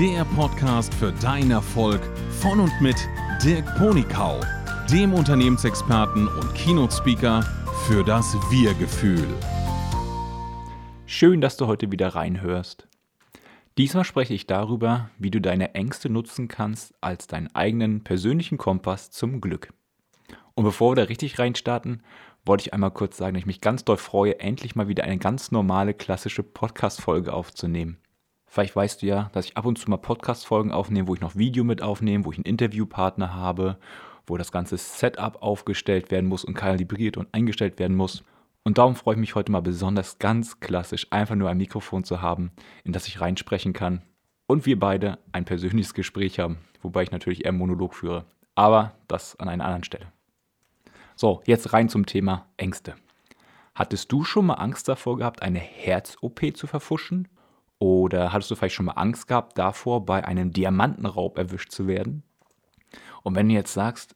der Podcast für deinen Erfolg von und mit Dirk Ponikau, dem Unternehmensexperten und Keynote-Speaker für das Wir-Gefühl. Schön, dass du heute wieder reinhörst. Diesmal spreche ich darüber, wie du deine Ängste nutzen kannst als deinen eigenen persönlichen Kompass zum Glück. Und bevor wir da richtig reinstarten, wollte ich einmal kurz sagen, dass ich mich ganz doll freue, endlich mal wieder eine ganz normale klassische Podcast-Folge aufzunehmen. Vielleicht weißt du ja, dass ich ab und zu mal Podcast-Folgen aufnehme, wo ich noch Video mit aufnehme, wo ich einen Interviewpartner habe, wo das ganze Setup aufgestellt werden muss und kalibriert und eingestellt werden muss. Und darum freue ich mich heute mal besonders ganz klassisch, einfach nur ein Mikrofon zu haben, in das ich reinsprechen kann und wir beide ein persönliches Gespräch haben, wobei ich natürlich eher einen Monolog führe. Aber das an einer anderen Stelle. So, jetzt rein zum Thema Ängste. Hattest du schon mal Angst davor gehabt, eine Herz-OP zu verfuschen? Oder hattest du vielleicht schon mal Angst gehabt davor, bei einem Diamantenraub erwischt zu werden? Und wenn du jetzt sagst,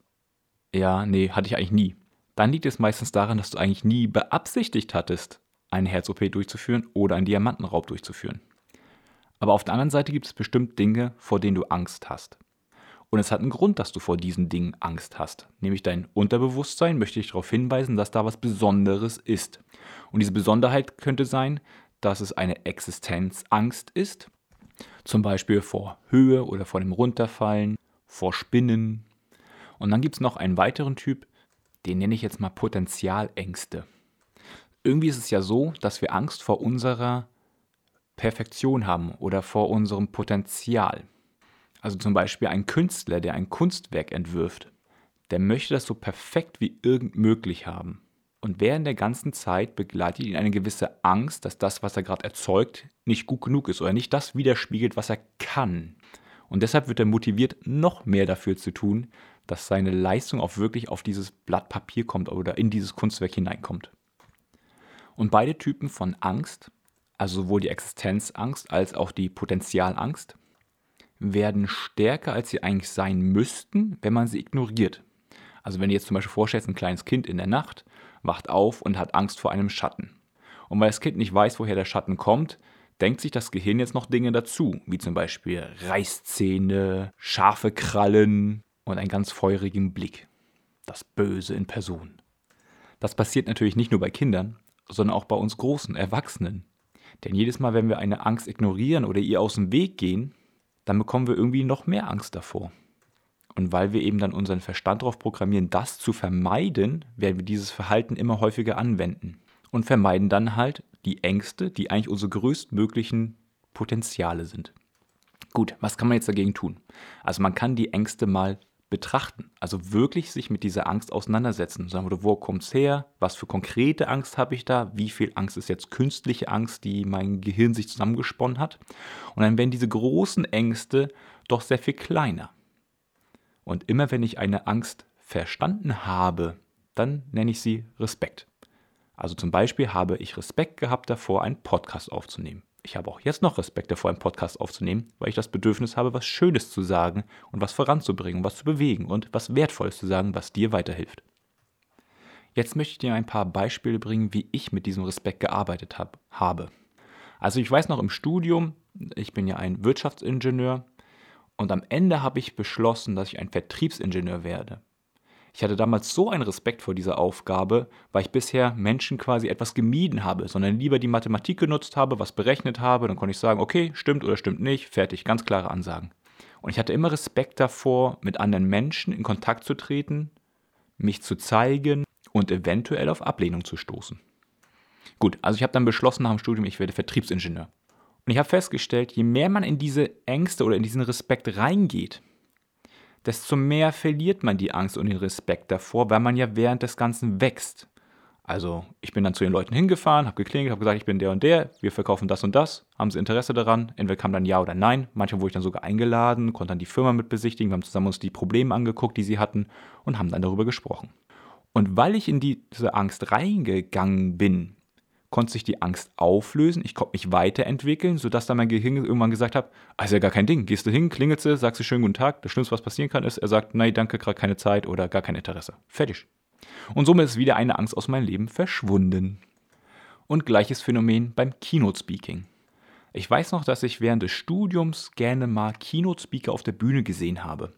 ja, nee, hatte ich eigentlich nie, dann liegt es meistens daran, dass du eigentlich nie beabsichtigt hattest, eine Herz-OP durchzuführen oder einen Diamantenraub durchzuführen. Aber auf der anderen Seite gibt es bestimmt Dinge, vor denen du Angst hast. Und es hat einen Grund, dass du vor diesen Dingen Angst hast. Nämlich dein Unterbewusstsein möchte dich darauf hinweisen, dass da was Besonderes ist. Und diese Besonderheit könnte sein, dass es eine Existenzangst ist, zum Beispiel vor Höhe oder vor dem Runterfallen, vor Spinnen. Und dann gibt es noch einen weiteren Typ, den nenne ich jetzt mal Potenzialängste. Irgendwie ist es ja so, dass wir Angst vor unserer Perfektion haben oder vor unserem Potenzial. Also zum Beispiel ein Künstler, der ein Kunstwerk entwirft, der möchte das so perfekt wie irgend möglich haben. Und während der ganzen Zeit begleitet ihn eine gewisse Angst, dass das, was er gerade erzeugt, nicht gut genug ist oder nicht das widerspiegelt, was er kann. Und deshalb wird er motiviert, noch mehr dafür zu tun, dass seine Leistung auch wirklich auf dieses Blatt Papier kommt oder in dieses Kunstwerk hineinkommt. Und beide Typen von Angst, also sowohl die Existenzangst als auch die Potenzialangst, werden stärker, als sie eigentlich sein müssten, wenn man sie ignoriert. Also wenn du jetzt zum Beispiel vorstellst, ein kleines Kind in der Nacht wacht auf und hat Angst vor einem Schatten. Und weil das Kind nicht weiß, woher der Schatten kommt, denkt sich das Gehirn jetzt noch Dinge dazu, wie zum Beispiel Reißzähne, scharfe Krallen und einen ganz feurigen Blick. Das Böse in Person. Das passiert natürlich nicht nur bei Kindern, sondern auch bei uns großen Erwachsenen. Denn jedes Mal, wenn wir eine Angst ignorieren oder ihr aus dem Weg gehen, dann bekommen wir irgendwie noch mehr Angst davor. Und weil wir eben dann unseren Verstand darauf programmieren, das zu vermeiden, werden wir dieses Verhalten immer häufiger anwenden. Und vermeiden dann halt die Ängste, die eigentlich unsere größtmöglichen Potenziale sind. Gut, was kann man jetzt dagegen tun? Also man kann die Ängste mal betrachten, also wirklich sich mit dieser Angst auseinandersetzen. Sagen wir, wo kommt es her? Was für konkrete Angst habe ich da? Wie viel Angst ist jetzt künstliche Angst, die mein Gehirn sich zusammengesponnen hat? Und dann werden diese großen Ängste doch sehr viel kleiner. Und immer wenn ich eine Angst verstanden habe, dann nenne ich sie Respekt. Also zum Beispiel habe ich Respekt gehabt davor, einen Podcast aufzunehmen. Ich habe auch jetzt noch Respekt davor, einen Podcast aufzunehmen, weil ich das Bedürfnis habe, was Schönes zu sagen und was voranzubringen, was zu bewegen und was Wertvolles zu sagen, was dir weiterhilft. Jetzt möchte ich dir ein paar Beispiele bringen, wie ich mit diesem Respekt gearbeitet hab, habe. Also ich weiß noch im Studium, ich bin ja ein Wirtschaftsingenieur und am Ende habe ich beschlossen, dass ich ein Vertriebsingenieur werde. Ich hatte damals so einen Respekt vor dieser Aufgabe, weil ich bisher Menschen quasi etwas gemieden habe, sondern lieber die Mathematik genutzt habe, was berechnet habe, dann konnte ich sagen, okay, stimmt oder stimmt nicht, fertig, ganz klare Ansagen. Und ich hatte immer Respekt davor, mit anderen Menschen in Kontakt zu treten, mich zu zeigen und eventuell auf Ablehnung zu stoßen. Gut, also ich habe dann beschlossen nach dem Studium, ich werde Vertriebsingenieur. Und ich habe festgestellt, je mehr man in diese Ängste oder in diesen Respekt reingeht, desto mehr verliert man die Angst und den Respekt davor, weil man ja während des Ganzen wächst. Also ich bin dann zu den Leuten hingefahren, habe geklingelt, habe gesagt, ich bin der und der, wir verkaufen das und das, haben sie Interesse daran? Entweder kam dann ja oder nein. Manchmal wurde ich dann sogar eingeladen, konnte dann die Firma mit besichtigen, wir haben zusammen uns die Probleme angeguckt, die sie hatten und haben dann darüber gesprochen. Und weil ich in diese Angst reingegangen bin, konnte sich die Angst auflösen, ich konnte mich weiterentwickeln, sodass dann mein Gehirn irgendwann gesagt hat, also ja gar kein Ding, gehst du hin, klingelst du, sagst du schönen guten Tag, das Schlimmste, was passieren kann, ist, er sagt, nein, danke, gerade keine Zeit oder gar kein Interesse. Fertig. Und somit ist wieder eine Angst aus meinem Leben verschwunden. Und gleiches Phänomen beim Keynote Speaking. Ich weiß noch, dass ich während des Studiums gerne mal Keynote-Speaker auf der Bühne gesehen habe.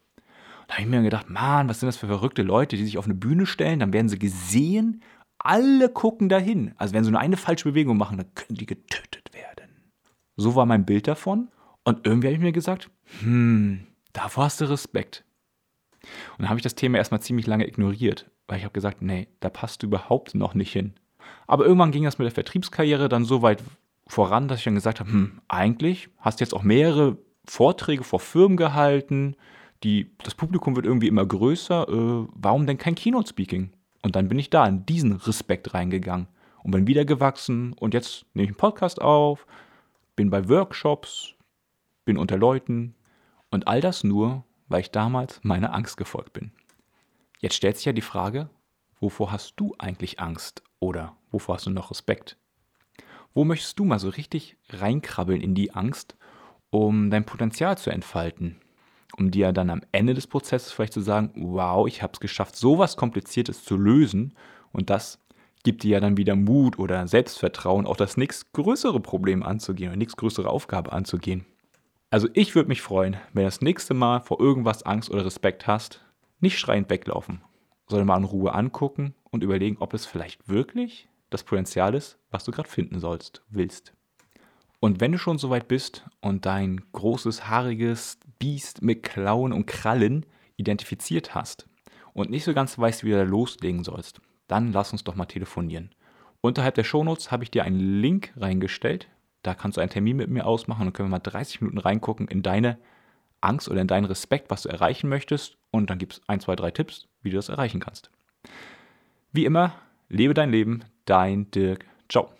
Da habe ich mir gedacht, Mann, was sind das für verrückte Leute, die sich auf eine Bühne stellen, dann werden sie gesehen, alle gucken dahin. Also wenn sie nur eine falsche Bewegung machen, dann können die getötet werden. So war mein Bild davon. Und irgendwie habe ich mir gesagt, hm, davor hast du Respekt. Und dann habe ich das Thema erstmal ziemlich lange ignoriert, weil ich habe gesagt, nee, da passt du überhaupt noch nicht hin. Aber irgendwann ging das mit der Vertriebskarriere dann so weit voran, dass ich dann gesagt habe, hm, eigentlich hast du jetzt auch mehrere Vorträge vor Firmen gehalten, die, das Publikum wird irgendwie immer größer, äh, warum denn kein Keynote-Speaking? Und dann bin ich da in diesen Respekt reingegangen und bin wieder gewachsen und jetzt nehme ich einen Podcast auf, bin bei Workshops, bin unter Leuten und all das nur, weil ich damals meiner Angst gefolgt bin. Jetzt stellt sich ja die Frage, wovor hast du eigentlich Angst oder wovor hast du noch Respekt? Wo möchtest du mal so richtig reinkrabbeln in die Angst, um dein Potenzial zu entfalten? Um dir dann am Ende des Prozesses vielleicht zu sagen, wow, ich habe es geschafft, sowas Kompliziertes zu lösen und das gibt dir ja dann wieder Mut oder Selbstvertrauen, auch das nächst größere Problem anzugehen oder nächst größere Aufgabe anzugehen. Also ich würde mich freuen, wenn du das nächste Mal vor irgendwas Angst oder Respekt hast, nicht schreiend weglaufen, sondern mal in Ruhe angucken und überlegen, ob es vielleicht wirklich das Potenzial ist, was du gerade finden sollst, willst. Und wenn du schon so weit bist und dein großes, haariges Biest mit Klauen und Krallen identifiziert hast und nicht so ganz weißt, wie du da loslegen sollst, dann lass uns doch mal telefonieren. Unterhalb der Shownotes habe ich dir einen Link reingestellt. Da kannst du einen Termin mit mir ausmachen und können wir mal 30 Minuten reingucken in deine Angst oder in deinen Respekt, was du erreichen möchtest. Und dann gibt es ein, zwei, drei Tipps, wie du das erreichen kannst. Wie immer, lebe dein Leben, dein Dirk. Ciao.